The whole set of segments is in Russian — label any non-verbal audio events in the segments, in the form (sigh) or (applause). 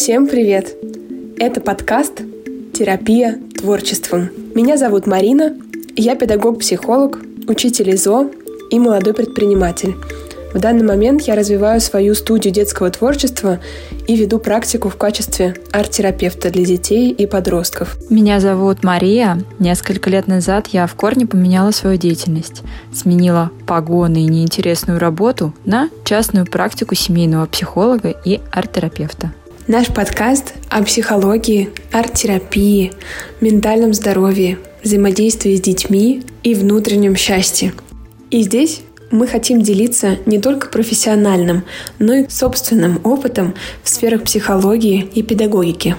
Всем привет! Это подкаст «Терапия творчеством». Меня зовут Марина, я педагог-психолог, учитель ИЗО и молодой предприниматель – в данный момент я развиваю свою студию детского творчества и веду практику в качестве арт-терапевта для детей и подростков. Меня зовут Мария. Несколько лет назад я в корне поменяла свою деятельность. Сменила погоны и неинтересную работу на частную практику семейного психолога и арт-терапевта. Наш подкаст о психологии, арт-терапии, ментальном здоровье, взаимодействии с детьми и внутреннем счастье. И здесь мы хотим делиться не только профессиональным, но и собственным опытом в сферах психологии и педагогики.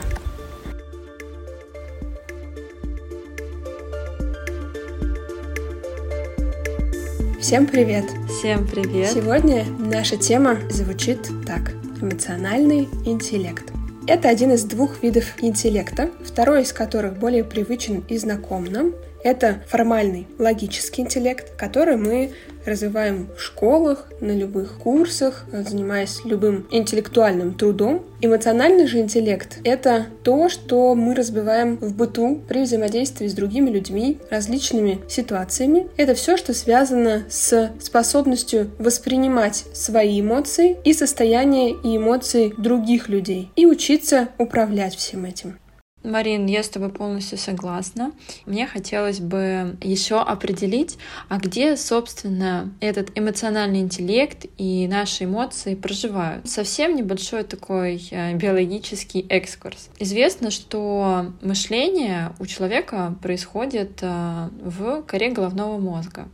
Всем привет! Всем привет! Сегодня наша тема звучит так. Эмоциональный интеллект. Это один из двух видов интеллекта, второй из которых более привычен и знаком нам. Это формальный логический интеллект, который мы развиваем в школах, на любых курсах, занимаясь любым интеллектуальным трудом. Эмоциональный же интеллект — это то, что мы разбиваем в быту при взаимодействии с другими людьми, различными ситуациями. Это все, что связано с способностью воспринимать свои эмоции и состояние и эмоции других людей и учиться управлять всем этим. Марин, я с тобой полностью согласна. Мне хотелось бы еще определить, а где, собственно, этот эмоциональный интеллект и наши эмоции проживают. Совсем небольшой такой э, биологический экскурс. Известно, что мышление у человека происходит э, в коре головного мозга,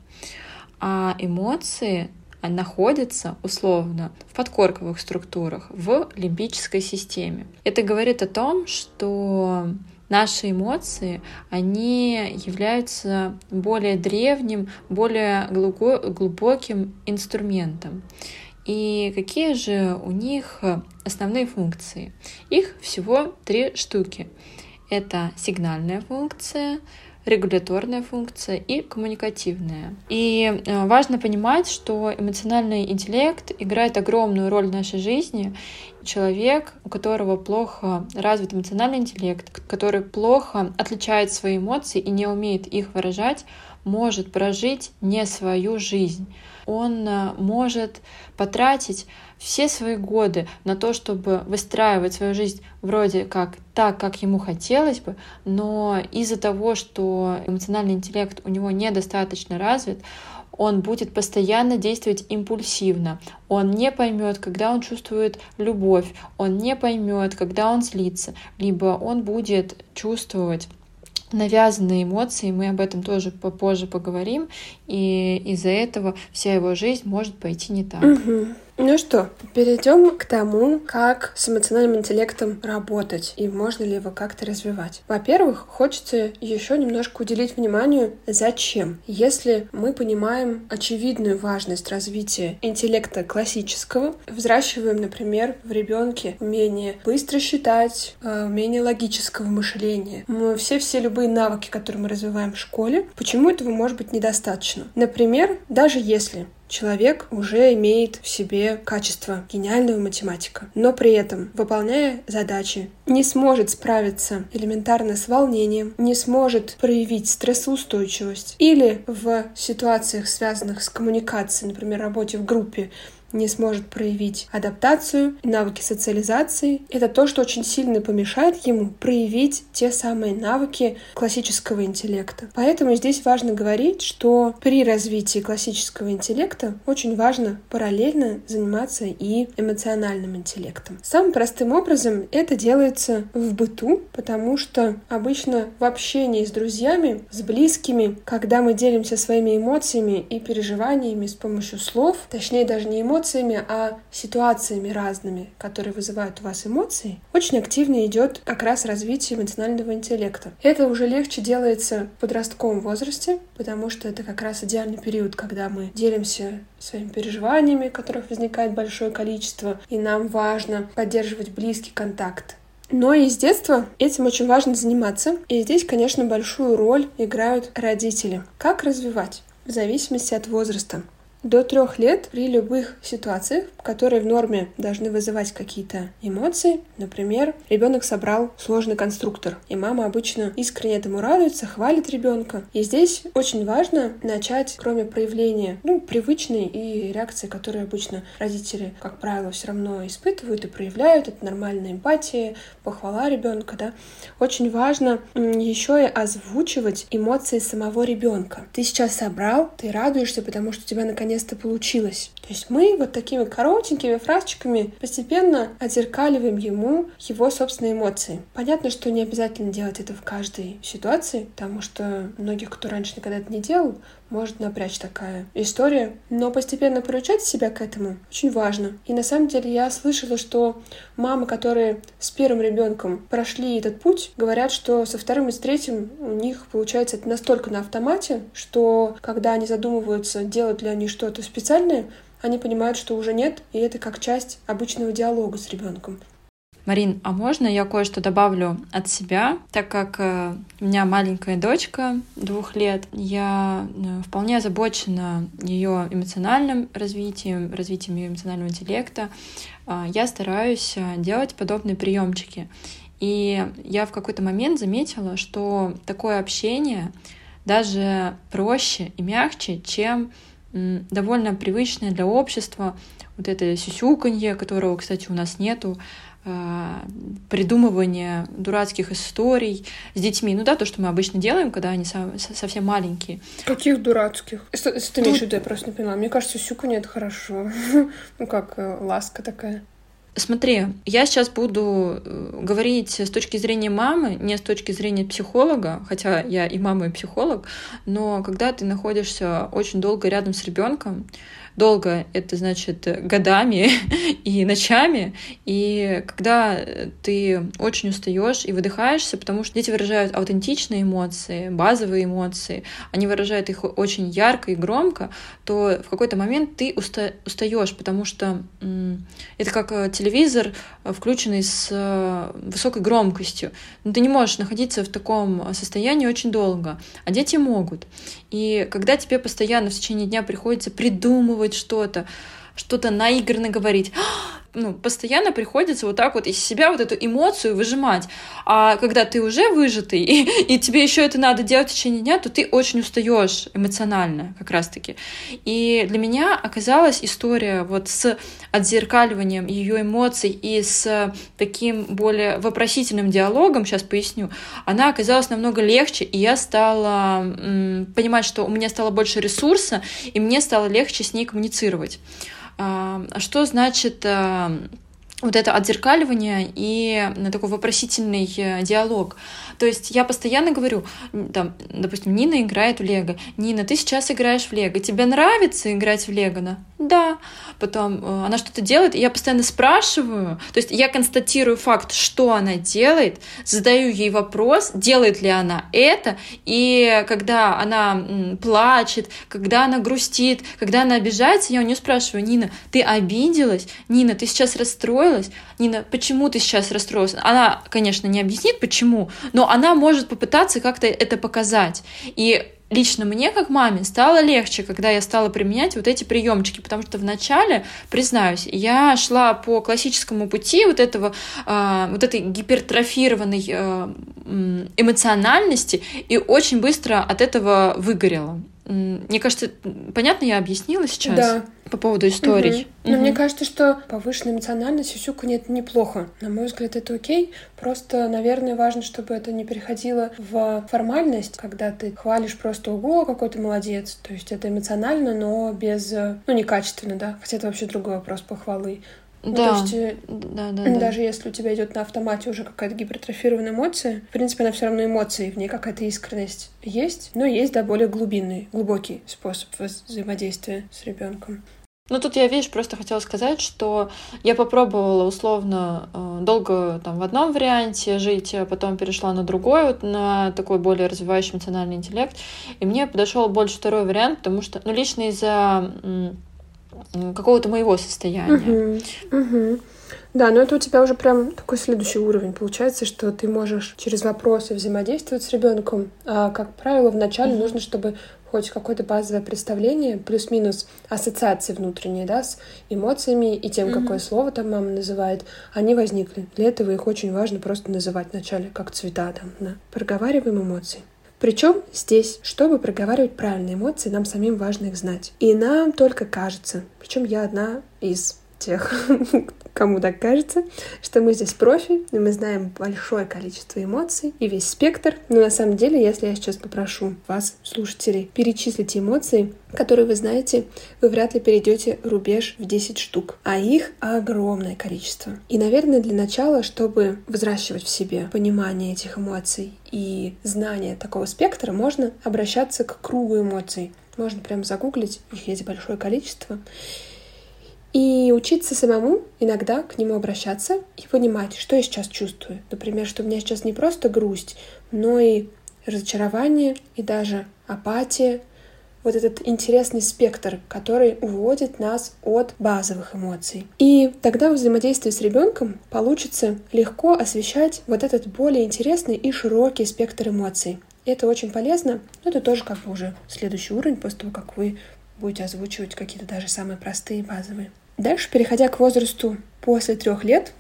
а эмоции находится условно в подкорковых структурах, в лимбической системе. Это говорит о том, что наши эмоции, они являются более древним, более глубоким инструментом. И какие же у них основные функции? Их всего три штуки. Это сигнальная функция, регуляторная функция и коммуникативная. И э, важно понимать, что эмоциональный интеллект играет огромную роль в нашей жизни. Человек, у которого плохо развит эмоциональный интеллект, который плохо отличает свои эмоции и не умеет их выражать, может прожить не свою жизнь. Он э, может потратить все свои годы на то, чтобы выстраивать свою жизнь вроде как так, как ему хотелось бы, но из-за того, что эмоциональный интеллект у него недостаточно развит, он будет постоянно действовать импульсивно. Он не поймет, когда он чувствует любовь, он не поймет, когда он злится, либо он будет чувствовать навязанные эмоции, мы об этом тоже попозже поговорим, и из-за этого вся его жизнь может пойти не так. Угу. Ну что, перейдем к тому, как с эмоциональным интеллектом работать и можно ли его как-то развивать. Во-первых, хочется еще немножко уделить вниманию, зачем. Если мы понимаем очевидную важность развития интеллекта классического, взращиваем, например, в ребенке умение быстро считать, э, умение логического мышления, все-все любые навыки, которые мы развиваем в школе, почему этого может быть недостаточно? Например, даже если человек уже имеет в себе качество гениального математика, но при этом, выполняя задачи, не сможет справиться элементарно с волнением, не сможет проявить стрессоустойчивость. Или в ситуациях, связанных с коммуникацией, например, работе в группе, не сможет проявить адаптацию, навыки социализации. Это то, что очень сильно помешает ему проявить те самые навыки классического интеллекта. Поэтому здесь важно говорить, что при развитии классического интеллекта очень важно параллельно заниматься и эмоциональным интеллектом. Самым простым образом это делается в быту, потому что обычно в общении с друзьями, с близкими, когда мы делимся своими эмоциями и переживаниями с помощью слов, точнее даже не эмоций, эмоциями, а ситуациями разными, которые вызывают у вас эмоции, очень активно идет как раз развитие эмоционального интеллекта. Это уже легче делается в подростковом возрасте, потому что это как раз идеальный период, когда мы делимся своими переживаниями, которых возникает большое количество, и нам важно поддерживать близкий контакт но и с детства этим очень важно заниматься. И здесь, конечно, большую роль играют родители. Как развивать? В зависимости от возраста. До трех лет при любых ситуациях, которые в норме должны вызывать какие-то эмоции, например, ребенок собрал сложный конструктор, и мама обычно искренне этому радуется, хвалит ребенка. И здесь очень важно начать, кроме проявления, ну, привычной и реакции, которые обычно родители, как правило, все равно испытывают и проявляют, это нормальная эмпатия, похвала ребенка, да. Очень важно еще и озвучивать эмоции самого ребенка. Ты сейчас собрал, ты радуешься, потому что у тебя наконец-то получилось. То есть мы вот такими коротенькими фразочками постепенно отзеркаливаем ему его собственные эмоции. Понятно, что не обязательно делать это в каждой ситуации, потому что многих, кто раньше никогда это не делал, может напрячь такая история. Но постепенно приучать себя к этому очень важно. И на самом деле я слышала, что мамы, которые с первым ребенком прошли этот путь, говорят, что со вторым и с третьим у них получается это настолько на автомате, что когда они задумываются, делают ли они что-то специальное, они понимают, что уже нет, и это как часть обычного диалога с ребенком. Марин, а можно я кое-что добавлю от себя? Так как э, у меня маленькая дочка двух лет, я э, вполне озабочена ее эмоциональным развитием, развитием ее эмоционального интеллекта. Э, я стараюсь делать подобные приемчики. И я в какой-то момент заметила, что такое общение даже проще и мягче, чем довольно привычное для общества вот это сюсюканье, которого, кстати, у нас нету, а, придумывание дурацких историй с детьми. Ну да, то, что мы обычно делаем, когда они совсем маленькие. Каких дурацких? Если ты имеешь в виду, я просто не поняла. Мне кажется, сюка нет хорошо. (laughs) ну как э, ласка такая. Смотри, я сейчас буду э, говорить с точки зрения мамы, не с точки зрения психолога, хотя я и мама, и психолог, но когда ты находишься очень долго рядом с ребенком, долго, это значит годами (laughs) и ночами. И когда ты очень устаешь и выдыхаешься, потому что дети выражают аутентичные эмоции, базовые эмоции, они выражают их очень ярко и громко, то в какой-то момент ты уста устаешь, потому что это как э, телевизор, э, включенный с э, высокой громкостью. Но ты не можешь находиться в таком состоянии очень долго, а дети могут. И когда тебе постоянно в течение дня приходится придумывать что-то, что-то наигранно говорить, ну, постоянно приходится вот так вот из себя вот эту эмоцию выжимать. А когда ты уже выжатый, и, (laughs) и тебе еще это надо делать в течение дня, то ты очень устаешь эмоционально как раз-таки. И для меня оказалась история вот с отзеркаливанием ее эмоций и с таким более вопросительным диалогом, сейчас поясню, она оказалась намного легче, и я стала м, понимать, что у меня стало больше ресурса, и мне стало легче с ней коммуницировать. А что значит э, вот это отзеркаливание и такой вопросительный э, диалог. То есть я постоянно говорю, там, допустим, Нина играет в Лего. Нина, ты сейчас играешь в Лего. Тебе нравится играть в Лего? Она, да. Потом э, она что-то делает, и я постоянно спрашиваю. То есть я констатирую факт, что она делает, задаю ей вопрос, делает ли она это. И когда она плачет, когда она грустит, когда она обижается, я у нее спрашиваю, Нина, ты обиделась? Нина, ты сейчас расстроилась? Нина, почему ты сейчас расстроилась? Она, конечно, не объяснит, почему, но она может попытаться как-то это показать. И лично мне, как маме, стало легче, когда я стала применять вот эти приемчики, потому что вначале, признаюсь, я шла по классическому пути вот этого, э, вот этой гипертрофированной э, эмоциональности и очень быстро от этого выгорела. Мне кажется, понятно я объяснила сейчас да. по поводу историй. Угу. Но угу. мне кажется, что повышенная эмоциональность сюсюка нет неплохо. На мой взгляд, это окей. Просто, наверное, важно, чтобы это не переходило в формальность, когда ты хвалишь просто ого, какой ты молодец. То есть это эмоционально, но без, ну, некачественно, да. Хотя это вообще другой вопрос похвалы. Ну, да. то есть, э, да, да, даже да. если у тебя идет на автомате уже какая-то гипертрофированная эмоция, в принципе, она все равно эмоции, в ней какая-то искренность есть, но есть, да, более глубинный, глубокий способ взаимодействия с ребенком. Ну, тут я, видишь, просто хотела сказать, что я попробовала условно э, долго там в одном варианте жить, а потом перешла на другой, вот, на такой более развивающий эмоциональный интеллект. И мне подошел больше второй вариант, потому что, ну, лично из-за какого-то моего состояния. Угу, угу. Да, но это у тебя уже прям такой следующий уровень получается, что ты можешь через вопросы взаимодействовать с ребенком. А, как правило, вначале mm нужно, чтобы хоть какое-то базовое представление, плюс-минус ассоциации внутренние, да, с эмоциями и тем, mm-hmm. какое слово там мама называет, они возникли. Для этого их очень важно просто называть вначале, как цвета там, да. Проговариваем эмоции. Причем здесь, чтобы проговаривать правильные эмоции, нам самим важно их знать. И нам только кажется, причем я одна из тех, (laughs) кому так кажется, что мы здесь профи, и мы знаем большое количество эмоций и весь спектр. Но на самом деле, если я сейчас попрошу вас, слушателей, перечислить эмоции, которые вы знаете, вы вряд ли перейдете рубеж в 10 штук, а их огромное количество. И, наверное, для начала, чтобы взращивать в себе понимание этих эмоций и знание такого спектра, можно обращаться к кругу эмоций. Можно прям загуглить, их есть большое количество. И учиться самому иногда к нему обращаться и понимать, что я сейчас чувствую. Например, что у меня сейчас не просто грусть, но и разочарование, и даже апатия. Вот этот интересный спектр, который уводит нас от базовых эмоций. И тогда в взаимодействии с ребенком получится легко освещать вот этот более интересный и широкий спектр эмоций. Это очень полезно, но это тоже как бы уже следующий уровень после того, как вы будете озвучивать какие-то даже самые простые базовые. Дальше, переходя к возрасту после трех лет,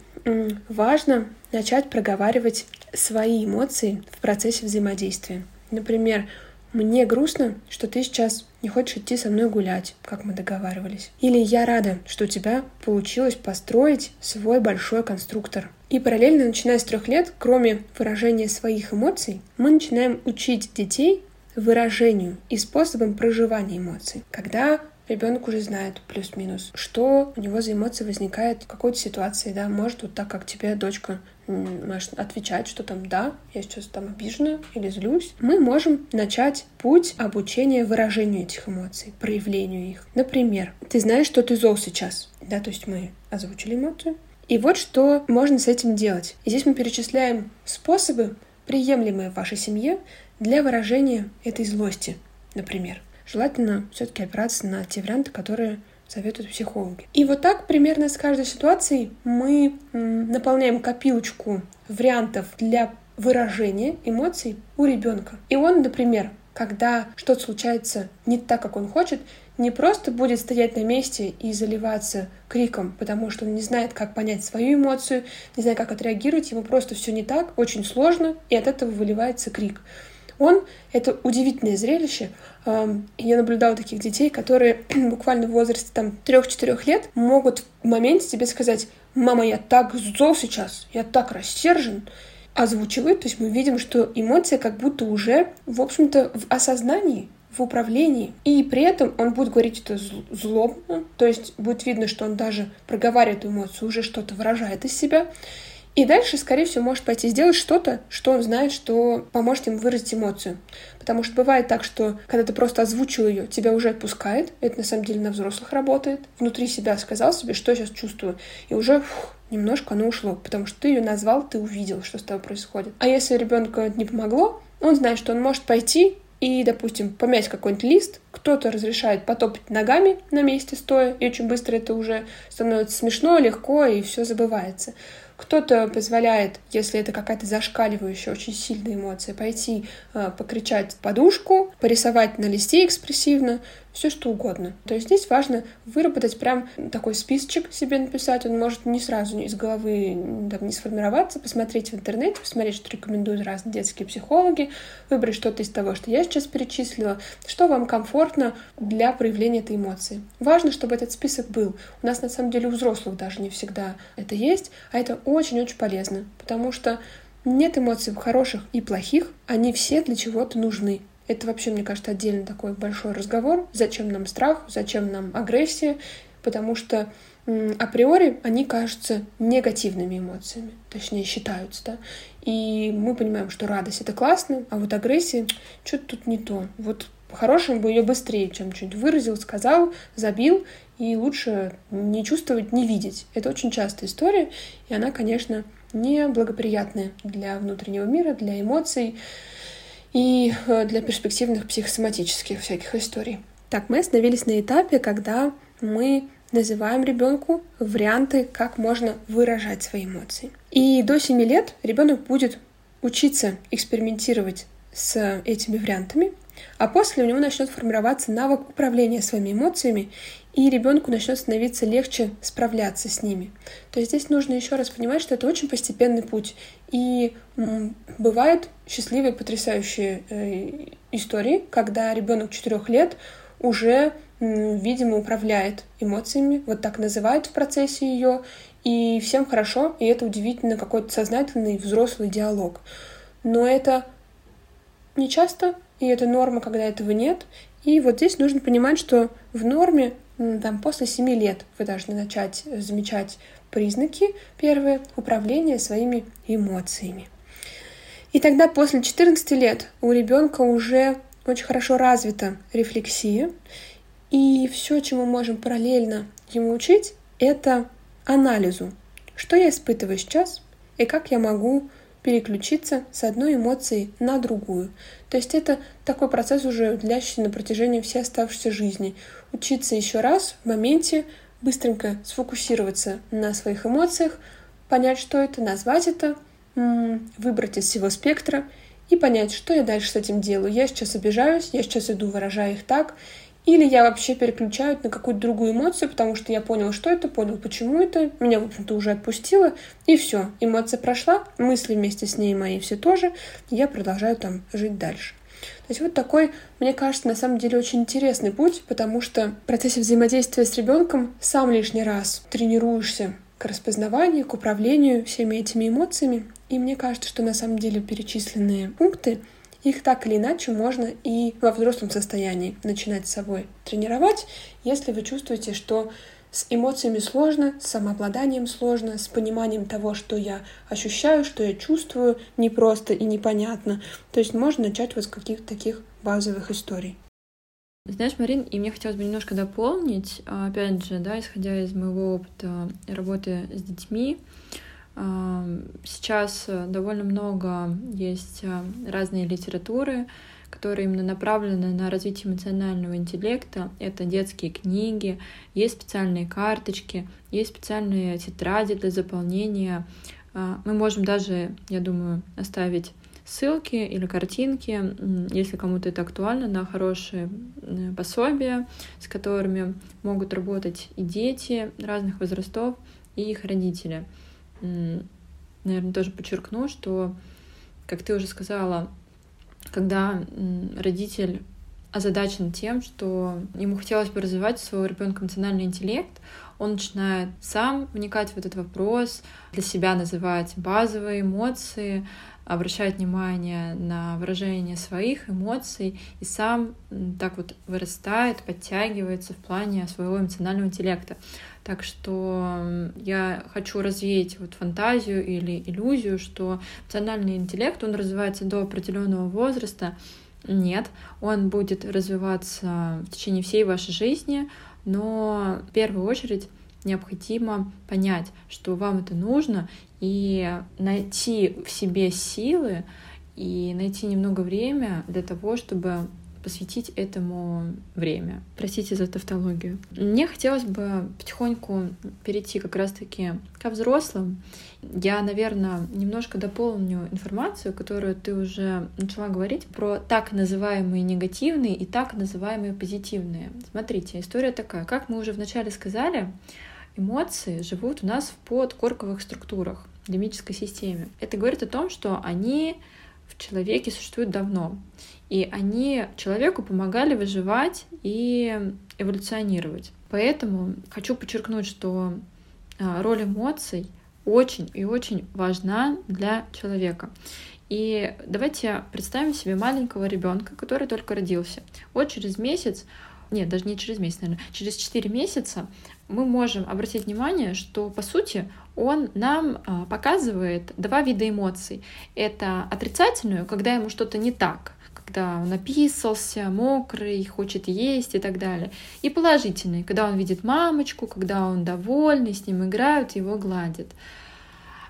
важно начать проговаривать свои эмоции в процессе взаимодействия. Например, мне грустно, что ты сейчас не хочешь идти со мной гулять, как мы договаривались. Или я рада, что у тебя получилось построить свой большой конструктор. И параллельно, начиная с трех лет, кроме выражения своих эмоций, мы начинаем учить детей выражению и способам проживания эмоций. Когда ребенок уже знает плюс-минус, что у него за эмоции возникает в какой-то ситуации, да, может вот так, как тебе дочка можешь отвечать, что там да, я сейчас там обижена или злюсь, мы можем начать путь обучения выражению этих эмоций, проявлению их. Например, ты знаешь, что ты зол сейчас, да, то есть мы озвучили эмоцию, и вот что можно с этим делать. И здесь мы перечисляем способы, приемлемые в вашей семье для выражения этой злости, например желательно все-таки опираться на те варианты, которые советуют психологи. И вот так примерно с каждой ситуацией мы наполняем копилочку вариантов для выражения эмоций у ребенка. И он, например, когда что-то случается не так, как он хочет, не просто будет стоять на месте и заливаться криком, потому что он не знает, как понять свою эмоцию, не знает, как отреагировать, ему просто все не так, очень сложно, и от этого выливается крик. Он — это удивительное зрелище. Я наблюдала таких детей, которые (clears throat) буквально в возрасте там 3-4 лет могут в моменте тебе сказать «Мама, я так зол сейчас, я так рассержен», озвучивают, то есть мы видим, что эмоция как будто уже, в общем-то, в осознании, в управлении. И при этом он будет говорить это злобно, то есть будет видно, что он даже проговаривает эмоцию, уже что-то выражает из себя. И дальше, скорее всего, может пойти сделать что-то, что он знает, что поможет ему выразить эмоцию. Потому что бывает так, что когда ты просто озвучил ее, тебя уже отпускает. Это на самом деле на взрослых работает. Внутри себя сказал себе, что я сейчас чувствую. И уже фух, немножко оно ушло, потому что ты ее назвал, ты увидел, что с тобой происходит. А если ребенку это не помогло, он знает, что он может пойти и, допустим, помять какой-нибудь лист, кто-то разрешает потопать ногами на месте стоя, и очень быстро это уже становится смешно, легко, и все забывается. Кто-то позволяет, если это какая-то зашкаливающая, очень сильная эмоция, пойти э, покричать подушку, порисовать на листе экспрессивно, все что угодно. То есть здесь важно выработать прям такой списочек себе написать. Он может не сразу из головы там, не сформироваться, посмотреть в интернете, посмотреть, что рекомендуют разные детские психологи, выбрать что-то из того, что я сейчас перечислила, что вам комфортно для проявления этой эмоции. Важно, чтобы этот список был. У нас на самом деле у взрослых даже не всегда это есть, а это очень-очень полезно, потому что нет эмоций хороших и плохих, они все для чего-то нужны. Это вообще, мне кажется, отдельно такой большой разговор. Зачем нам страх, зачем нам агрессия, потому что априори они кажутся негативными эмоциями, точнее считаются, да. И мы понимаем, что радость это классно, а вот агрессия что-то тут не то. Вот по-хорошему бы ее быстрее, чем что-нибудь выразил, сказал, забил, и лучше не чувствовать, не видеть. Это очень частая история, и она, конечно, не благоприятная для внутреннего мира, для эмоций и э, для перспективных психосоматических всяких историй. Так, мы остановились на этапе, когда мы называем ребенку варианты, как можно выражать свои эмоции. И до 7 лет ребенок будет учиться экспериментировать с этими вариантами, А после у него начнет формироваться навык управления своими эмоциями, и ребенку начнет становиться легче справляться с ними. То есть здесь нужно еще раз понимать, что это очень постепенный путь. И бывают счастливые, потрясающие э, истории, когда ребенок 4 лет уже, видимо, управляет эмоциями, вот так называют в процессе ее, и всем хорошо, и это удивительно какой-то сознательный взрослый диалог. Но это не часто, и это норма, когда этого нет. И вот здесь нужно понимать, что в норме там, после 7 лет вы должны начать замечать признаки, первые, управления своими эмоциями. И тогда после 14 лет у ребенка уже очень хорошо развита рефлексия, и все, чему можем параллельно ему учить, это анализу. Что я испытываю сейчас и как я могу переключиться с одной эмоции на другую. То есть это такой процесс уже длящийся на протяжении всей оставшейся жизни. Учиться еще раз в моменте, быстренько сфокусироваться на своих эмоциях, понять, что это, назвать это, выбрать из всего спектра и понять, что я дальше с этим делаю. Я сейчас обижаюсь, я сейчас иду, выражаю их так, или я вообще переключаю на какую-то другую эмоцию, потому что я понял, что это, понял, почему это, меня, в общем-то, уже отпустило, и все, эмоция прошла, мысли вместе с ней мои все тоже, я продолжаю там жить дальше. То есть вот такой, мне кажется, на самом деле очень интересный путь, потому что в процессе взаимодействия с ребенком сам лишний раз тренируешься к распознаванию, к управлению всеми этими эмоциями. И мне кажется, что на самом деле перечисленные пункты их так или иначе можно и во взрослом состоянии начинать с собой тренировать, если вы чувствуете, что с эмоциями сложно, с самообладанием сложно, с пониманием того, что я ощущаю, что я чувствую, непросто и непонятно. То есть можно начать вот с каких-то таких базовых историй. Знаешь, Марин, и мне хотелось бы немножко дополнить, опять же, да, исходя из моего опыта работы с детьми, Сейчас э, довольно много есть э, разной литературы, которые именно направлены на развитие эмоционального интеллекта. Это детские книги, есть специальные карточки, есть специальные тетради для заполнения. А, мы можем даже, я думаю, оставить ссылки или картинки, если кому-то это актуально, на хорошие пособия, с которыми могут работать и дети разных возрастов, и их родители наверное, тоже подчеркну, что, как ты уже сказала, когда родитель озадачен тем, что ему хотелось бы развивать своего ребенка эмоциональный интеллект, он начинает сам вникать в этот вопрос, для себя называть базовые эмоции, обращает внимание на выражение своих эмоций и сам так вот вырастает, подтягивается в плане своего эмоционального интеллекта. Так что я хочу развеять вот фантазию или иллюзию, что эмоциональный интеллект, он развивается до определенного возраста. Нет, он будет развиваться в течение всей вашей жизни, но в первую очередь необходимо понять, что вам это нужно, и найти в себе силы и найти немного время для того, чтобы посвятить этому время. Простите за тавтологию. Мне хотелось бы потихоньку перейти как раз-таки ко взрослым. Я, наверное, немножко дополню информацию, которую ты уже начала говорить про так называемые негативные и так называемые позитивные. Смотрите, история такая. Как мы уже вначале сказали, эмоции живут у нас в подкорковых структурах лимбической системе. Это говорит о том, что они в человеке существуют давно. И они человеку помогали выживать и эволюционировать. Поэтому хочу подчеркнуть, что а, роль эмоций очень и очень важна для человека. И давайте представим себе маленького ребенка, который только родился. Вот через месяц, нет, даже не через месяц, наверное, через 4 месяца мы можем обратить внимание, что по сути он нам а, показывает два вида эмоций. Это отрицательную, когда ему что-то не так, когда он написался, мокрый, хочет есть и так далее. И положительный, когда он видит мамочку, когда он довольный, с ним играют, его гладят.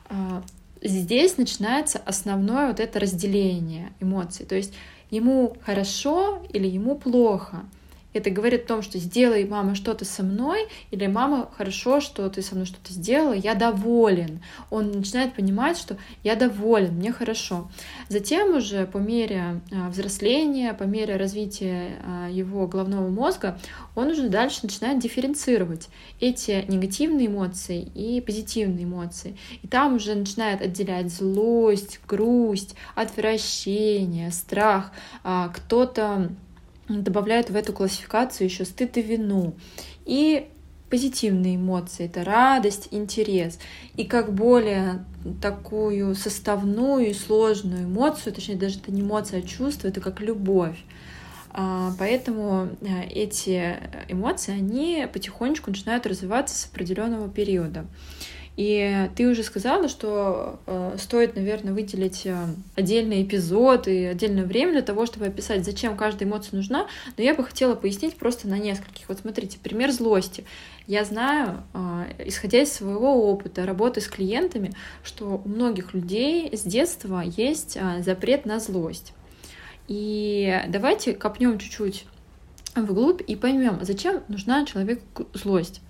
А, здесь начинается основное вот это разделение эмоций. То есть ему хорошо или ему плохо. Это говорит о том, что сделай, мама, что-то со мной, или мама, хорошо, что ты со мной что-то сделала, я доволен. Он начинает понимать, что я доволен, мне хорошо. Затем уже по мере а, взросления, по мере развития а, его головного мозга, он уже дальше начинает дифференцировать эти негативные эмоции и позитивные эмоции. И там уже начинает отделять злость, грусть, отвращение, страх. А, кто-то добавляет в эту классификацию еще стыд и вину. И позитивные эмоции, это радость, интерес. И как более такую составную и сложную эмоцию, точнее даже это не эмоция, а чувство, это как любовь. А, поэтому э, эти эмоции, они потихонечку начинают развиваться с определенного периода. И ты уже сказала, что э, стоит, наверное, выделить э, отдельный эпизод и отдельное время для того, чтобы описать, зачем каждая эмоция нужна. Но я бы хотела пояснить просто на нескольких. Вот смотрите, пример злости. Я знаю, э, исходя из своего опыта работы с клиентами, что у многих людей с детства есть э, запрет на злость. И давайте копнем чуть-чуть вглубь и поймем, зачем нужна человеку злость.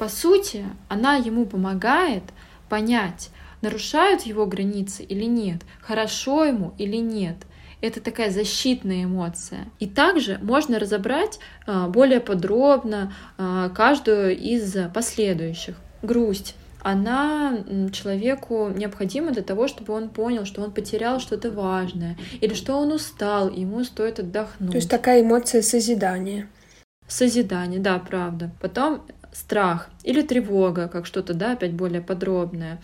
По сути, она ему помогает понять, нарушают его границы или нет, хорошо ему или нет. Это такая защитная эмоция. И также можно разобрать а, более подробно а, каждую из последующих. Грусть она человеку необходима для того, чтобы он понял, что он потерял что-то важное, или что он устал, и ему стоит отдохнуть. То есть такая эмоция созидания. Созидание, да, правда. Потом страх или тревога, как что-то, да, опять более подробное,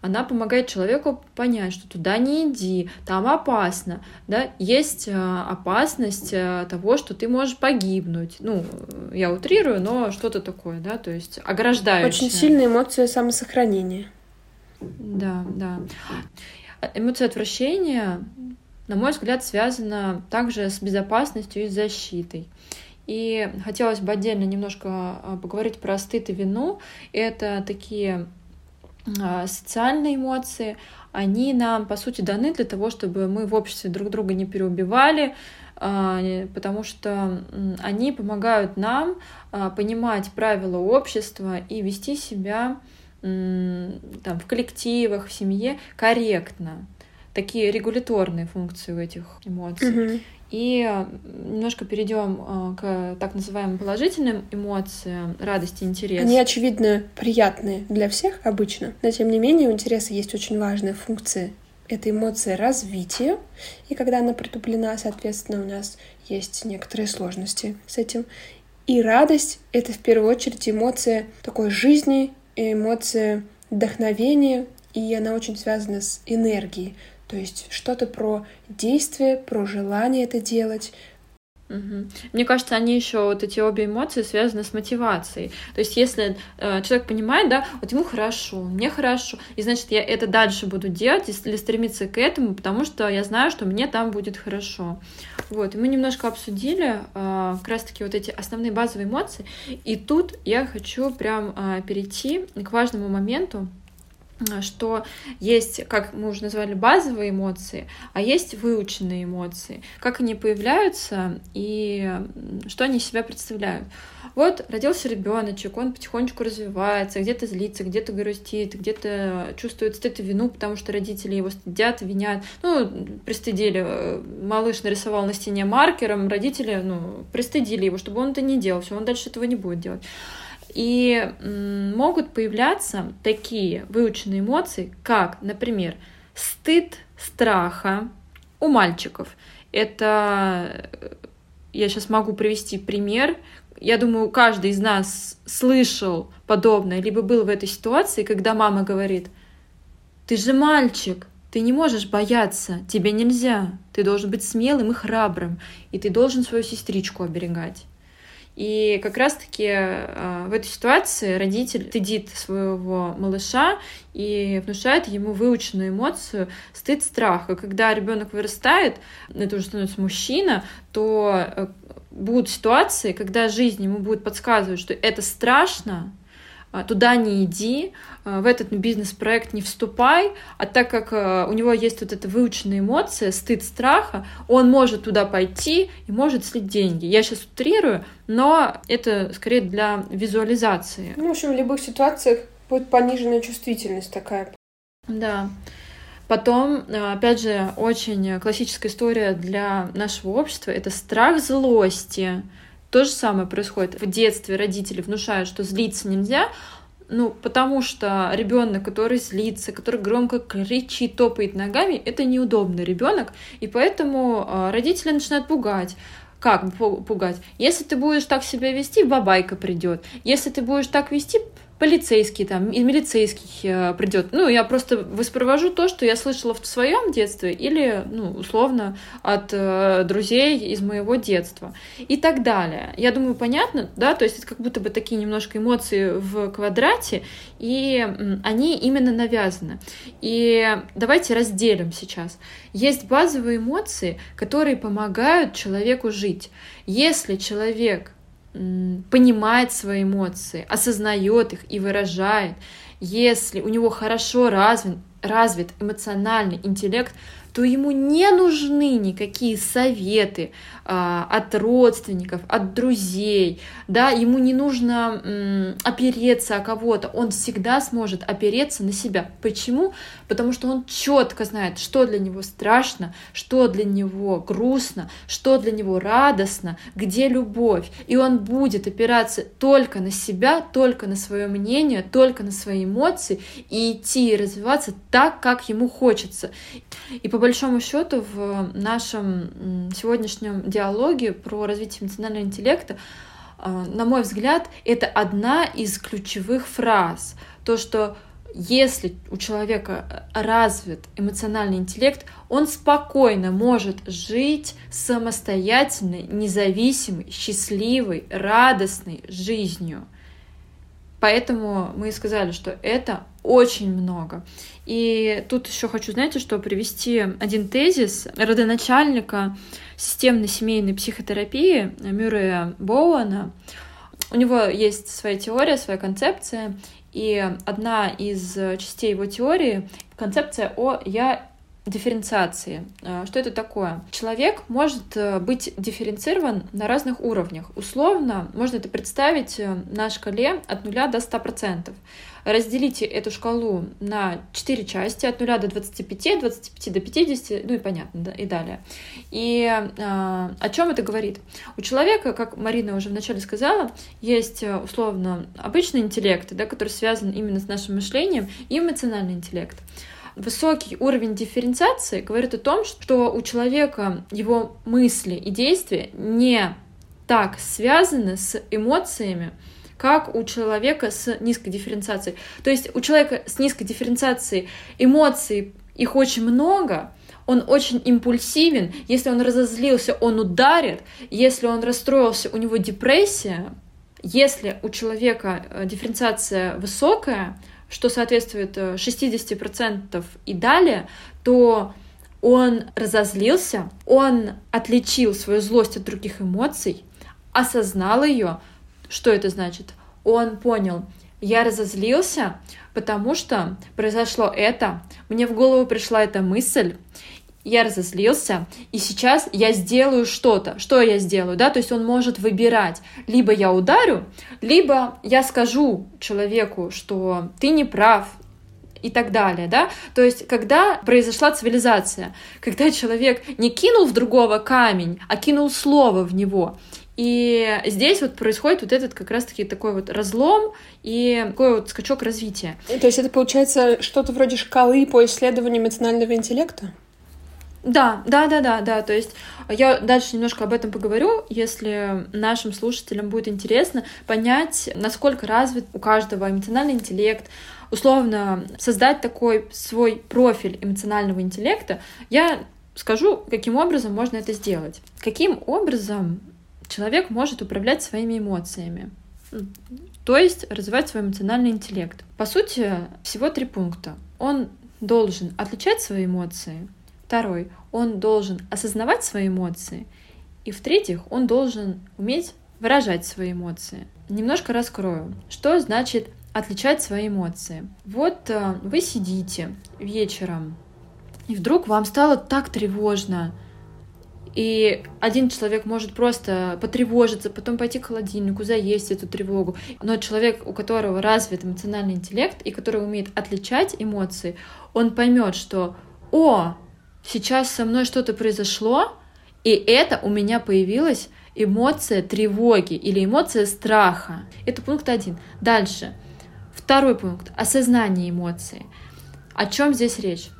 она помогает человеку понять, что туда не иди, там опасно, да, есть э, опасность э, того, что ты можешь погибнуть. Ну, я утрирую, но что-то такое, да, то есть ограждающее. Очень сильная эмоция самосохранения. Да, да. Эмоция отвращения, на мой взгляд, связана также с безопасностью и защитой. И хотелось бы отдельно немножко а, поговорить про стыд и вину. Это такие а, социальные эмоции, они нам, по сути, даны для того, чтобы мы в обществе друг друга не переубивали, а, потому что они помогают нам понимать правила общества и вести себя там, в коллективах, в семье корректно. Такие регуляторные функции у этих эмоций. Mm-hmm. И э, немножко перейдем э, к так называемым положительным эмоциям радости, интереса. Они, очевидно, приятные для всех обычно, но тем не менее у интереса есть очень важная функция. Это эмоция развития, и когда она притуплена, соответственно, у нас есть некоторые сложности с этим. И радость — это в первую очередь эмоция такой жизни, эмоция вдохновения, и она очень связана с энергией. То есть что-то про действие, про желание это делать, Угу. Мне кажется, они еще вот эти обе эмоции связаны с мотивацией. То есть, если э, человек понимает, да, вот ему хорошо, мне хорошо, и значит, я это дальше буду делать, если стремиться к этому, потому что я знаю, что мне там будет хорошо. Вот, и мы немножко обсудили э, как раз-таки вот эти основные базовые эмоции, и тут я хочу прям э, перейти к важному моменту, что есть, как мы уже назвали, базовые эмоции, а есть выученные эмоции. Как они появляются и что они из себя представляют. Вот родился ребеночек, он потихонечку развивается, где-то злится, где-то грустит, где-то чувствует стыд и вину, потому что родители его стыдят, винят. Ну, пристыдили. Малыш нарисовал на стене маркером, родители, ну, пристыдили его, чтобы он это не делал, все, он дальше этого не будет делать. И могут появляться такие выученные эмоции, как, например, стыд страха у мальчиков. Это я сейчас могу привести пример. Я думаю, каждый из нас слышал подобное, либо был в этой ситуации, когда мама говорит, ты же мальчик, ты не можешь бояться, тебе нельзя, ты должен быть смелым и храбрым, и ты должен свою сестричку оберегать. И как раз-таки э, в этой ситуации родитель стыдит своего малыша и внушает ему выученную эмоцию стыд, страх. И когда ребенок вырастает, это уже становится мужчина, то э, будут ситуации, когда жизнь ему будет подсказывать, что это страшно, а, туда не иди, а, в этот бизнес-проект не вступай, а так как а, у него есть вот эта выученная эмоция, стыд страха, он может туда пойти и может слить деньги. Я сейчас утрирую, но это скорее для визуализации. Ну, в общем, в любых ситуациях будет пониженная чувствительность такая. Да. Потом, опять же, очень классическая история для нашего общества — это страх злости. То же самое происходит в детстве. Родители внушают, что злиться нельзя, ну, потому что ребенок, который злится, который громко кричит, топает ногами, это неудобный ребенок, и поэтому а, родители начинают пугать. Как пугать? Если ты будешь так себя вести, бабайка придет. Если ты будешь так вести, полицейский там, и милицейский э, придет. Ну, я просто воспроизвожу то, что я слышала в своем детстве или, ну, условно, от э, друзей из моего детства и так далее. Я думаю, понятно, да, то есть это как будто бы такие немножко эмоции в квадрате, и они именно навязаны. И давайте разделим сейчас. Есть базовые эмоции, которые помогают человеку жить. Если человек понимает свои эмоции, осознает их и выражает, если у него хорошо развит, развит эмоциональный интеллект, то ему не нужны никакие советы а, от родственников, от друзей, да, ему не нужно м, опереться о кого-то, он всегда сможет опереться на себя. Почему? Потому что он четко знает, что для него страшно, что для него грустно, что для него радостно, где любовь, и он будет опираться только на себя, только на свое мнение, только на свои эмоции и идти и развиваться так, как ему хочется. И по большому счету в нашем сегодняшнем диалоге про развитие эмоционального интеллекта, а, на мой взгляд, это одна из ключевых фраз. То, что если у человека развит эмоциональный интеллект, он спокойно может жить самостоятельной, независимой, счастливой, радостной жизнью. Поэтому мы и сказали, что это очень много. И тут еще хочу, знаете, что привести один тезис родоначальника системной семейной психотерапии Мюррея Боуэна. У него есть своя теория, своя концепция, и одна из частей его теории — концепция о «я дифференциации. А, что это такое? Человек может э, быть дифференцирован на разных уровнях. Условно, можно это представить э, на шкале от 0 до 100%. Разделите эту шкалу на 4 части, от 0 до 25, 25 до 50, ну и понятно, да, и далее. И э, о чем это говорит? У человека, как Марина уже вначале сказала, есть э, условно обычный интеллект, да, который связан именно с нашим мышлением, и эмоциональный интеллект высокий уровень дифференциации говорит о том, что у человека его мысли и действия не так связаны с эмоциями, как у человека с низкой дифференциацией. То есть у человека с низкой дифференциацией эмоций их очень много, он очень импульсивен, если он разозлился, он ударит, если он расстроился, у него депрессия, если у человека э, дифференциация высокая, что соответствует 60% э, и далее, то он разозлился, он отличил свою злость от других эмоций, осознал ее. Что это значит? Он понял, я разозлился, потому что произошло это, мне в голову пришла эта мысль, я разозлился, и сейчас я сделаю что-то. Что я сделаю, да? То есть он может выбирать. Либо я ударю, либо я скажу человеку, что ты не прав, и так далее, да? То есть, когда произошла цивилизация, когда человек не кинул в другого камень, а кинул слово в него, и здесь вот происходит вот этот как раз-таки такой вот разлом и такой вот скачок развития. То есть это получается что-то вроде шкалы по исследованию эмоционального интеллекта? Да, да, да, да, да. То есть я дальше немножко об этом поговорю, если нашим слушателям будет интересно понять, насколько развит у каждого эмоциональный интеллект, условно создать такой свой профиль эмоционального интеллекта, я скажу, каким образом можно это сделать. Каким образом человек может управлять своими эмоциями? То есть развивать свой эмоциональный интеллект. По сути, всего три пункта. Он должен отличать свои эмоции, Второй, он должен осознавать свои эмоции. И в-третьих, он должен уметь выражать свои эмоции. Немножко раскрою, что значит отличать свои эмоции. Вот э, вы сидите вечером, и вдруг вам стало так тревожно, и один человек может просто потревожиться, потом пойти к холодильнику, заесть эту тревогу. Но человек, у которого развит эмоциональный интеллект и который умеет отличать эмоции, он поймет, что «О, сейчас со мной что-то произошло, и это у меня появилась эмоция тревоги или эмоция страха». Это пункт один. Дальше. Второй пункт. Осознание эмоций. О чем здесь речь?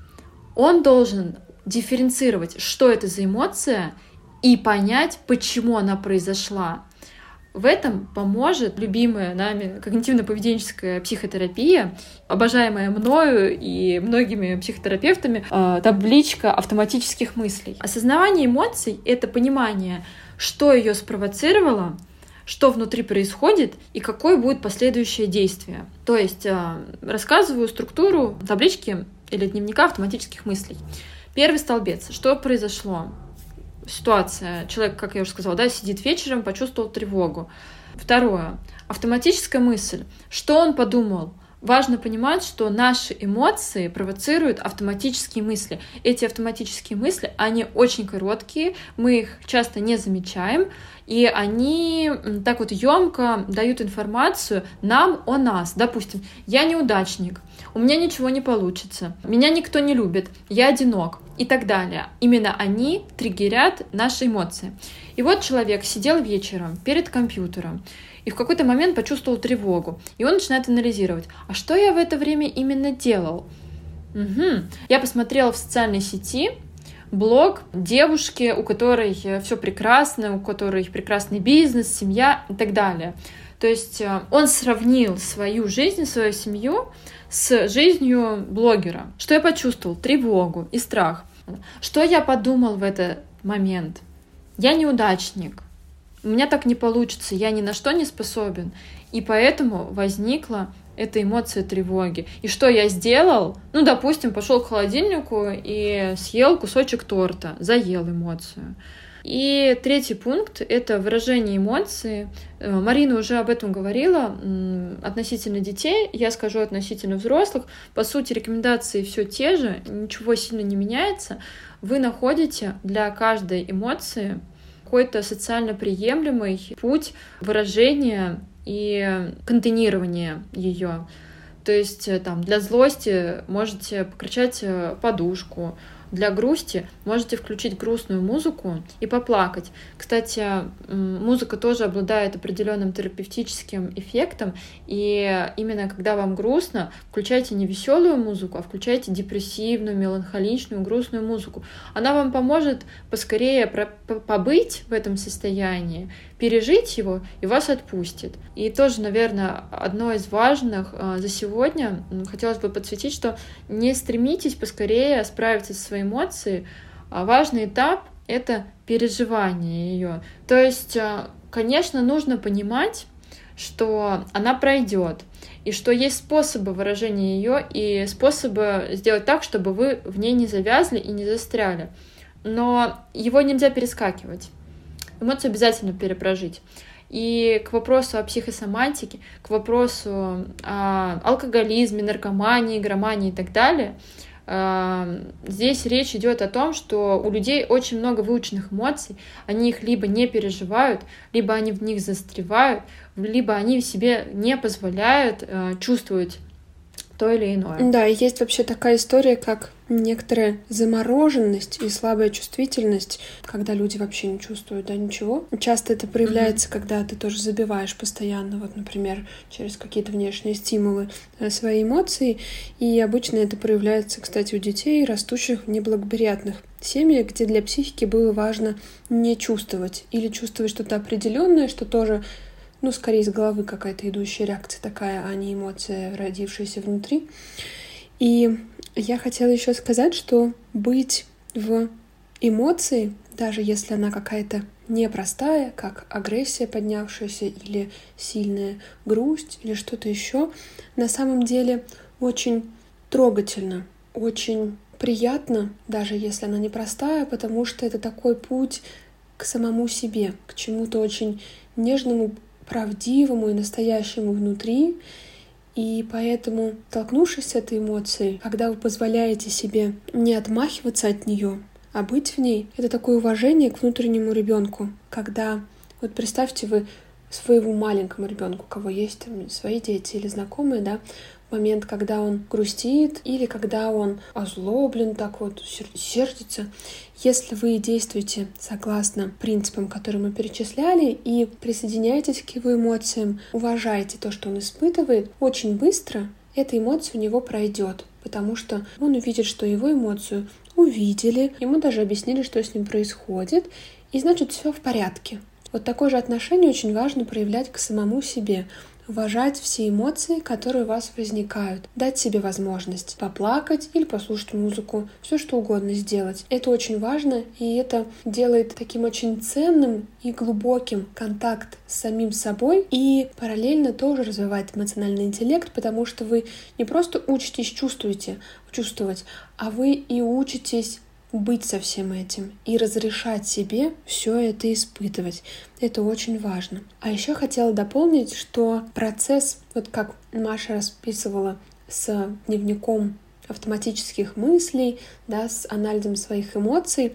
Он должен дифференцировать, что это за эмоция, и понять, почему она произошла. В этом поможет любимая нами когнитивно-поведенческая психотерапия, обожаемая мною и многими психотерапевтами, э, табличка автоматических мыслей. Осознавание эмоций — это понимание, что ее спровоцировало, что внутри происходит и какое будет последующее действие. То есть э, рассказываю структуру таблички или дневника автоматических мыслей. Первый столбец. Что произошло? Ситуация. Человек, как я уже сказала, да, сидит вечером, почувствовал тревогу. Второе. Автоматическая мысль. Что он подумал? Важно понимать, что наши эмоции провоцируют автоматические мысли. Эти автоматические мысли, они очень короткие, мы их часто не замечаем, и они так вот емко дают информацию нам о нас. Допустим, я неудачник, у меня ничего не получится, меня никто не любит, я одинок и так далее. Именно они триггерят наши эмоции. И вот человек сидел вечером перед компьютером и в какой-то момент почувствовал тревогу. И он начинает анализировать, а что я в это время именно делал? Угу. Я посмотрела в социальной сети блог девушки, у которой все прекрасно, у которой прекрасный бизнес, семья и так далее. То есть э, он сравнил свою жизнь, свою семью с жизнью блогера. Что я почувствовал? Тревогу и страх. Что я подумал в этот момент? Я неудачник. У меня так не получится, я ни на что не способен. И поэтому возникла эта эмоция тревоги. И что я сделал? Ну, допустим, пошел к холодильнику и съел кусочек торта, заел эмоцию. И третий пункт — это выражение эмоций. Э, Марина уже об этом говорила относительно детей, я скажу относительно взрослых. По сути, рекомендации все те же, ничего сильно не меняется. Вы находите для каждой эмоции какой-то социально приемлемый путь выражения и контейнирования ее. То есть э, там для злости можете покричать э, подушку, для грусти можете включить грустную музыку и поплакать. Кстати, музыка тоже обладает определенным терапевтическим эффектом, и именно когда вам грустно, включайте не веселую музыку, а включайте депрессивную, меланхоличную, грустную музыку. Она вам поможет поскорее побыть в этом состоянии, пережить его и вас отпустит. И тоже, наверное, одно из важных э, за сегодня хотелось бы подсветить, что не стремитесь поскорее справиться со своей эмоцией. А важный этап — это переживание ее. То есть, э, конечно, нужно понимать, что она пройдет, и что есть способы выражения ее и способы сделать так, чтобы вы в ней не завязли и не застряли. Но его нельзя перескакивать эмоцию обязательно перепрожить. И к вопросу о психосоматике, к вопросу о алкоголизме, наркомании, громании и так далее, э, здесь речь идет о том, что у людей очень много выученных эмоций, они их либо не переживают, либо они в них застревают, либо они в себе не позволяют э, чувствовать то или иное. Да, и есть вообще такая история, как некоторая замороженность и слабая чувствительность, когда люди вообще не чувствуют да, ничего. Часто это проявляется, mm-hmm. когда ты тоже забиваешь постоянно, вот, например, через какие-то внешние стимулы э, свои эмоции. И обычно это проявляется, кстати, у детей, растущих в неблагоприятных семьях, где для психики было важно не чувствовать или чувствовать что-то определенное, что тоже ну, скорее из головы какая-то идущая реакция такая, а не эмоция, родившаяся внутри. И я хотела еще сказать, что быть в эмоции, даже если она какая-то непростая, как агрессия поднявшаяся или сильная грусть или что-то еще, на самом деле очень трогательно, очень приятно, даже если она непростая, потому что это такой путь к самому себе, к чему-то очень нежному, правдивому и настоящему внутри. И поэтому, столкнувшись с этой эмоцией, когда вы позволяете себе не отмахиваться от нее, а быть в ней, это такое уважение к внутреннему ребенку. Когда, вот представьте, вы своему маленькому ребенку, у кого есть там свои дети или знакомые, да, момент, когда он грустит или когда он озлоблен, так вот сердится. Если вы действуете согласно принципам, которые мы перечисляли, и присоединяетесь к его эмоциям, уважаете то, что он испытывает, очень быстро эта эмоция у него пройдет, потому что он увидит, что его эмоцию увидели, ему даже объяснили, что с ним происходит, и значит все в порядке. Вот такое же отношение очень важно проявлять к самому себе уважать все эмоции, которые у вас возникают, дать себе возможность поплакать или послушать музыку, все что угодно сделать. Это очень важно, и это делает таким очень ценным и глубоким контакт с самим собой, и параллельно тоже развивает эмоциональный интеллект, потому что вы не просто учитесь чувствуете, чувствовать, а вы и учитесь быть со всем этим и разрешать себе все это испытывать. Это очень важно. А еще хотела дополнить, что процесс, вот как Маша расписывала с дневником автоматических мыслей, да, с анализом своих эмоций,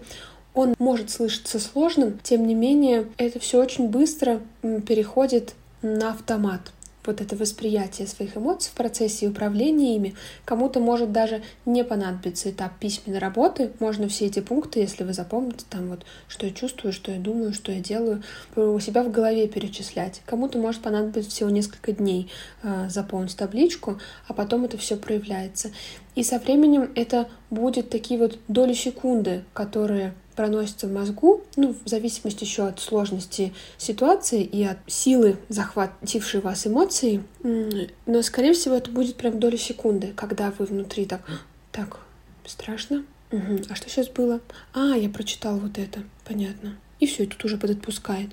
он может слышаться сложным, тем не менее это все очень быстро переходит на автомат вот это восприятие своих эмоций в процессе управления ими. Кому-то может даже не понадобиться этап письменной работы. Можно все эти пункты, если вы запомните, там вот, что я чувствую, что я думаю, что я делаю, у себя в голове перечислять. Кому-то может понадобиться всего несколько дней э, заполнить табличку, а потом это все проявляется. И со временем это будет такие вот доли секунды, которые проносится в мозгу, ну, в зависимости еще от сложности ситуации и от силы захватившей вас эмоций, но, скорее всего, это будет прям доля секунды, когда вы внутри так, так, страшно, угу. а что сейчас было? А, я прочитал вот это, понятно. И все, и тут уже подотпускает.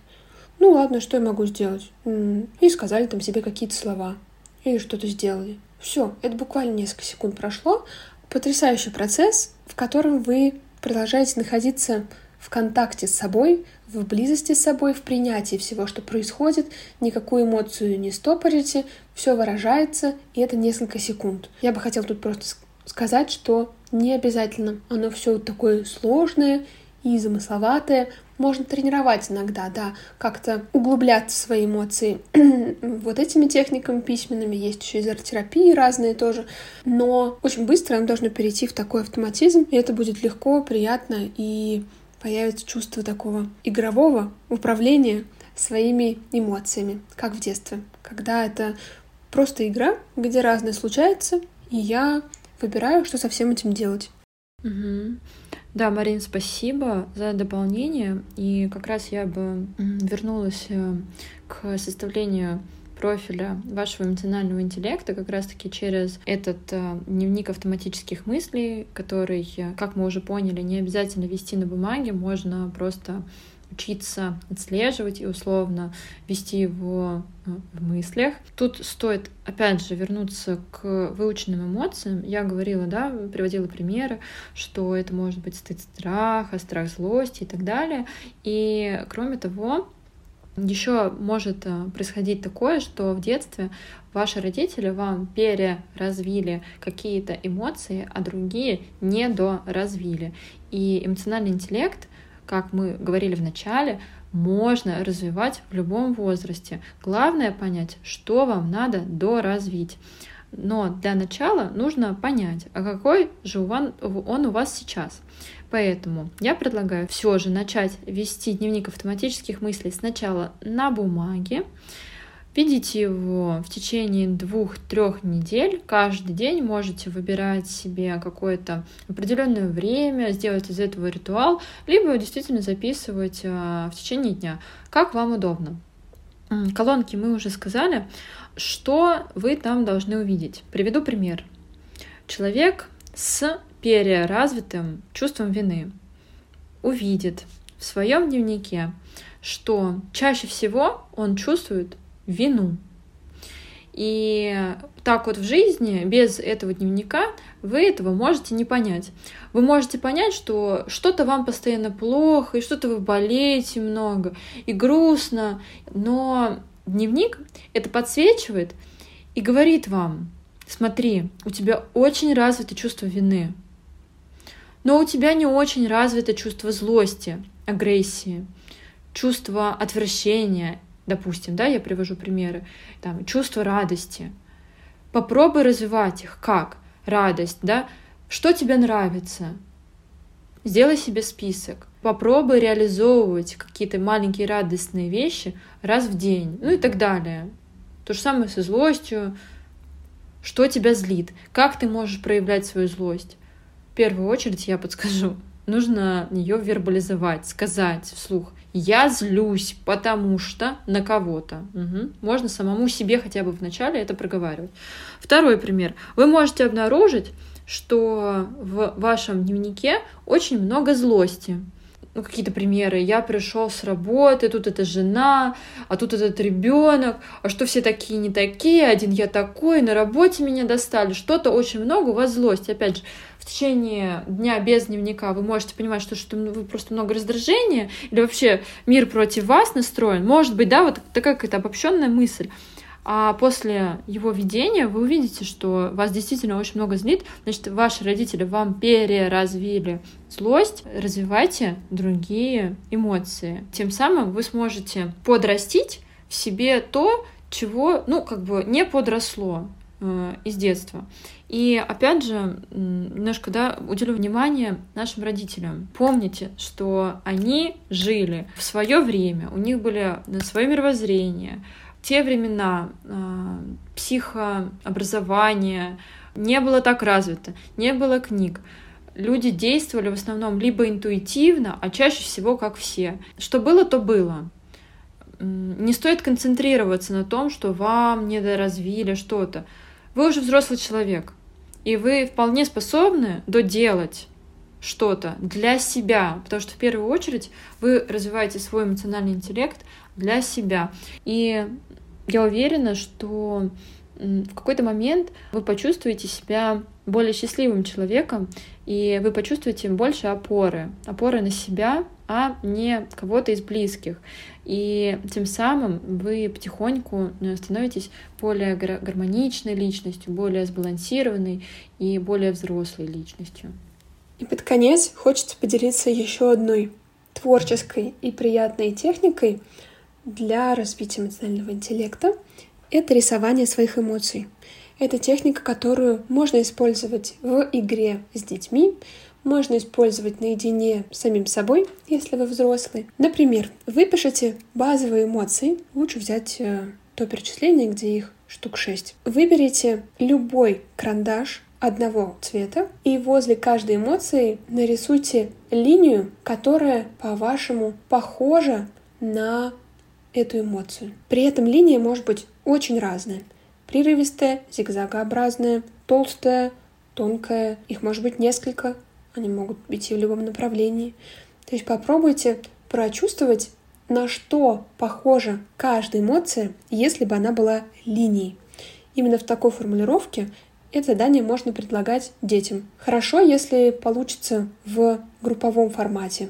Ну ладно, что я могу сделать? И сказали там себе какие-то слова. Или что-то сделали. Все, это буквально несколько секунд прошло. Потрясающий процесс, в котором вы продолжаете находиться в контакте с собой, в близости с собой, в принятии всего, что происходит, никакую эмоцию не стопорите, все выражается, и это несколько секунд. Я бы хотела тут просто сказать, что не обязательно оно все такое сложное и замысловатое. Можно тренировать иногда, да, как-то углубляться в свои эмоции (clears throat) вот этими техниками письменными. Есть еще изотерапии разные тоже. Но очень быстро нам должно перейти в такой автоматизм, и это будет легко, приятно, и появится чувство такого игрового управления своими эмоциями, как в детстве, когда это просто игра, где разное случается, и я выбираю, что со всем этим делать. Угу. Да, Марин, спасибо за дополнение. И как раз я бы вернулась э, к составлению профиля вашего эмоционального интеллекта как раз-таки через этот э, дневник автоматических мыслей, который, э, как мы уже поняли, не обязательно вести на бумаге, можно просто учиться отслеживать и условно вести его э, в мыслях. Тут стоит, опять же, вернуться к выученным эмоциям. Я говорила, да, приводила примеры, что это может быть стыд страха, страх злости и так далее. И кроме того, еще может э, происходить такое, что в детстве ваши родители вам переразвили какие-то эмоции, а другие недоразвили. И эмоциональный интеллект как мы говорили в начале, можно развивать в любом возрасте. Главное понять, что вам надо доразвить. Но для начала нужно понять, а какой же он, он у вас сейчас. Поэтому я предлагаю все же начать вести дневник автоматических мыслей сначала на бумаге, Видите его в течение двух-трех недель. Каждый день можете выбирать себе какое-то определенное время, сделать из этого ритуал, либо действительно записывать а, в течение дня, как вам удобно. Колонки мы уже сказали, что вы там должны увидеть. Приведу пример. Человек с переразвитым чувством вины увидит в своем дневнике, что чаще всего он чувствует вину. И так вот в жизни, без этого дневника, вы этого можете не понять. Вы можете понять, что что-то вам постоянно плохо, и что-то вы болеете много, и грустно, но дневник это подсвечивает, и говорит вам, смотри, у тебя очень развито чувство вины, но у тебя не очень развито чувство злости, агрессии, чувство отвращения, допустим, да, я привожу примеры, там, чувство радости. Попробуй развивать их. Как? Радость, да? Что тебе нравится? Сделай себе список. Попробуй реализовывать какие-то маленькие радостные вещи раз в день, ну и так далее. То же самое со злостью. Что тебя злит? Как ты можешь проявлять свою злость? В первую очередь я подскажу. Нужно ее вербализовать, сказать вслух. Я злюсь, потому что на кого-то. Угу. Можно самому себе хотя бы вначале это проговаривать. Второй пример. Вы можете обнаружить, что в вашем дневнике очень много злости ну, какие-то примеры. Я пришел с работы, тут эта жена, а тут этот ребенок, а что все такие не такие, один я такой, на работе меня достали, что-то очень много, у вас злость. Опять же, в течение дня без дневника вы можете понимать, что, что вы просто много раздражения, или вообще мир против вас настроен. Может быть, да, вот такая какая-то обобщенная мысль. А после его ведения вы увидите, что вас действительно очень много злит, значит, ваши родители вам переразвили злость, развивайте другие эмоции. Тем самым вы сможете подрастить в себе то, чего, ну, как бы не подросло э, из детства. И опять же, немножко, да, уделю внимание нашим родителям. Помните, что они жили в свое время, у них были свое мировоззрение, те времена э, психообразование не было так развито, не было книг. Люди действовали в основном либо интуитивно, а чаще всего как все. Что было, то было. Не стоит концентрироваться на том, что вам недоразвили что-то. Вы уже взрослый человек, и вы вполне способны доделать что-то для себя, потому что в первую очередь вы развиваете свой эмоциональный интеллект для себя. И я уверена, что в какой-то момент вы почувствуете себя более счастливым человеком, и вы почувствуете больше опоры, опоры на себя, а не кого-то из близких. И тем самым вы потихоньку э, становитесь более гармоничной личностью, более сбалансированной и более взрослой личностью. И под конец хочется поделиться еще одной творческой и приятной техникой, для развития эмоционального интеллекта — это рисование своих эмоций. Это техника, которую можно использовать в игре с детьми, можно использовать наедине с самим собой, если вы взрослый. Например, выпишите базовые эмоции. Лучше взять э, то перечисление, где их штук 6. Выберите любой карандаш одного цвета и возле каждой эмоции нарисуйте линию, которая, по-вашему, похожа на эту эмоцию. При этом линия может быть очень разная. Прерывистая, зигзагообразная, толстая, тонкая. Их может быть несколько. Они могут идти в любом направлении. То есть попробуйте прочувствовать, на что похожа каждая эмоция, если бы она была линией. Именно в такой формулировке это задание можно предлагать детям. Хорошо, если получится в групповом формате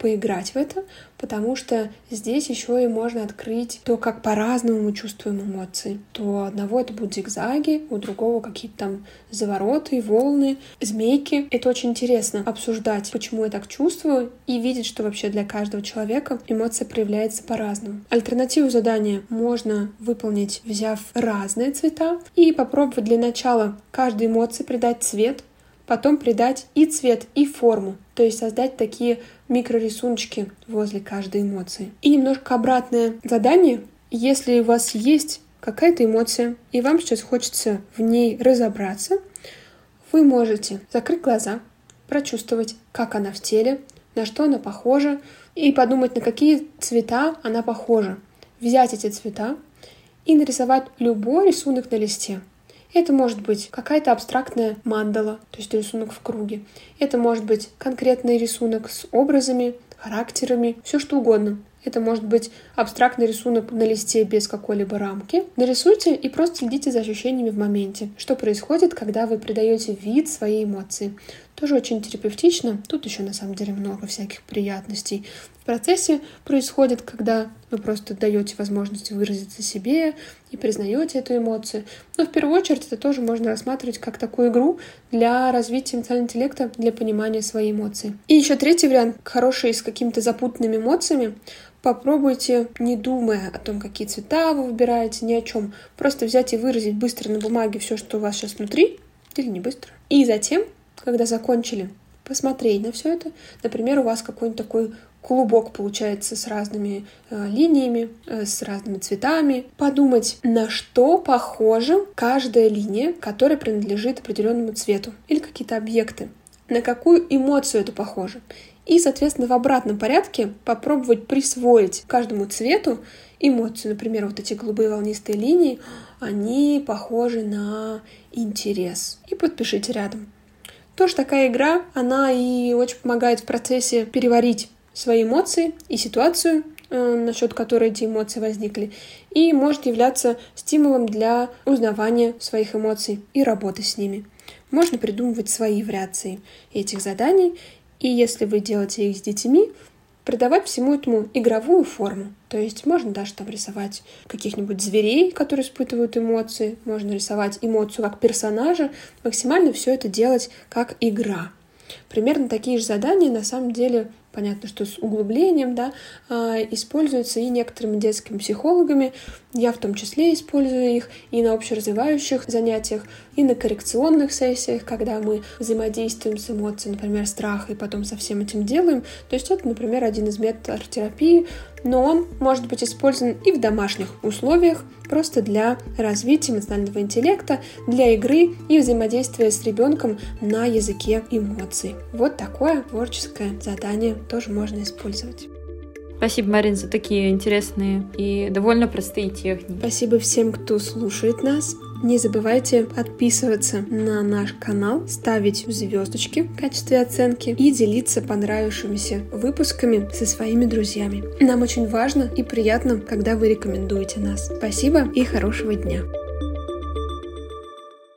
поиграть в это, потому что здесь еще и можно открыть то, как по-разному мы чувствуем эмоции. То у одного это будут зигзаги, у другого какие-то там завороты, волны, змейки. Это очень интересно обсуждать, почему я так чувствую, и видеть, что вообще для каждого человека эмоция проявляется по-разному. Альтернативу задания можно выполнить, взяв разные цвета, и попробовать для начала каждой эмоции придать цвет, потом придать и цвет, и форму, то есть создать такие микрорисуночки возле каждой эмоции. И немножко обратное задание. Если у вас есть какая-то эмоция, и вам сейчас хочется в ней разобраться, вы можете закрыть глаза, прочувствовать, как она в теле, на что она похожа, и подумать, на какие цвета она похожа. Взять эти цвета и нарисовать любой рисунок на листе. Это может быть какая-то абстрактная мандала, то есть рисунок в круге. Это может быть конкретный рисунок с образами, характерами, все что угодно. Это может быть абстрактный рисунок на листе без какой-либо рамки. Нарисуйте и просто следите за ощущениями в моменте. Что происходит, когда вы придаете вид своей эмоции. Тоже очень терапевтично. Тут еще на самом деле много всяких приятностей в процессе происходит, когда вы просто даете возможность выразиться себе и признаете эту эмоцию. Но в первую очередь это тоже можно рассматривать как такую игру для развития эмоционального интеллекта, для понимания своей эмоции. И еще третий вариант, хороший с какими-то запутанными эмоциями, Попробуйте, не думая о том, какие цвета вы выбираете, ни о чем, просто взять и выразить быстро на бумаге все, что у вас сейчас внутри, или не быстро. И затем, когда закончили, посмотреть на все это. Например, у вас какой-нибудь такой клубок получается с разными э, линиями, э, с разными цветами. Подумать, на что похожа каждая линия, которая принадлежит определенному цвету, или какие-то объекты. На какую эмоцию это похоже. И, соответственно, в обратном порядке попробовать присвоить каждому цвету эмоцию. Например, вот эти голубые волнистые линии, они похожи на интерес. И подпишите рядом. Тоже такая игра, она и очень помогает в процессе переварить свои эмоции и ситуацию, э, насчет которой эти эмоции возникли, и может являться стимулом для узнавания своих эмоций и работы с ними. Можно придумывать свои вариации этих заданий и если вы делаете их с детьми, придавать всему этому игровую форму. То есть можно даже там рисовать каких-нибудь зверей, которые испытывают эмоции, можно рисовать эмоцию как персонажа, максимально все это делать как игра. Примерно такие же задания на самом деле понятно, что с углублением, да, а, используются и некоторыми детскими психологами. Я в том числе использую их и на общеразвивающих занятиях, и на коррекционных сессиях, когда мы взаимодействуем с эмоцией, например, страха, и потом со всем этим делаем. То есть это, например, один из методов арт-терапии, но он может быть использован и в домашних условиях, просто для развития эмоционального интеллекта, для игры и взаимодействия с ребенком на языке эмоций. Вот такое творческое задание тоже можно использовать. Спасибо, Марин, за такие интересные и довольно простые техники. Спасибо всем, кто слушает нас. Не забывайте подписываться на наш канал, ставить звездочки в качестве оценки и делиться понравившимися выпусками со своими друзьями. Нам очень важно и приятно, когда вы рекомендуете нас. Спасибо и хорошего дня!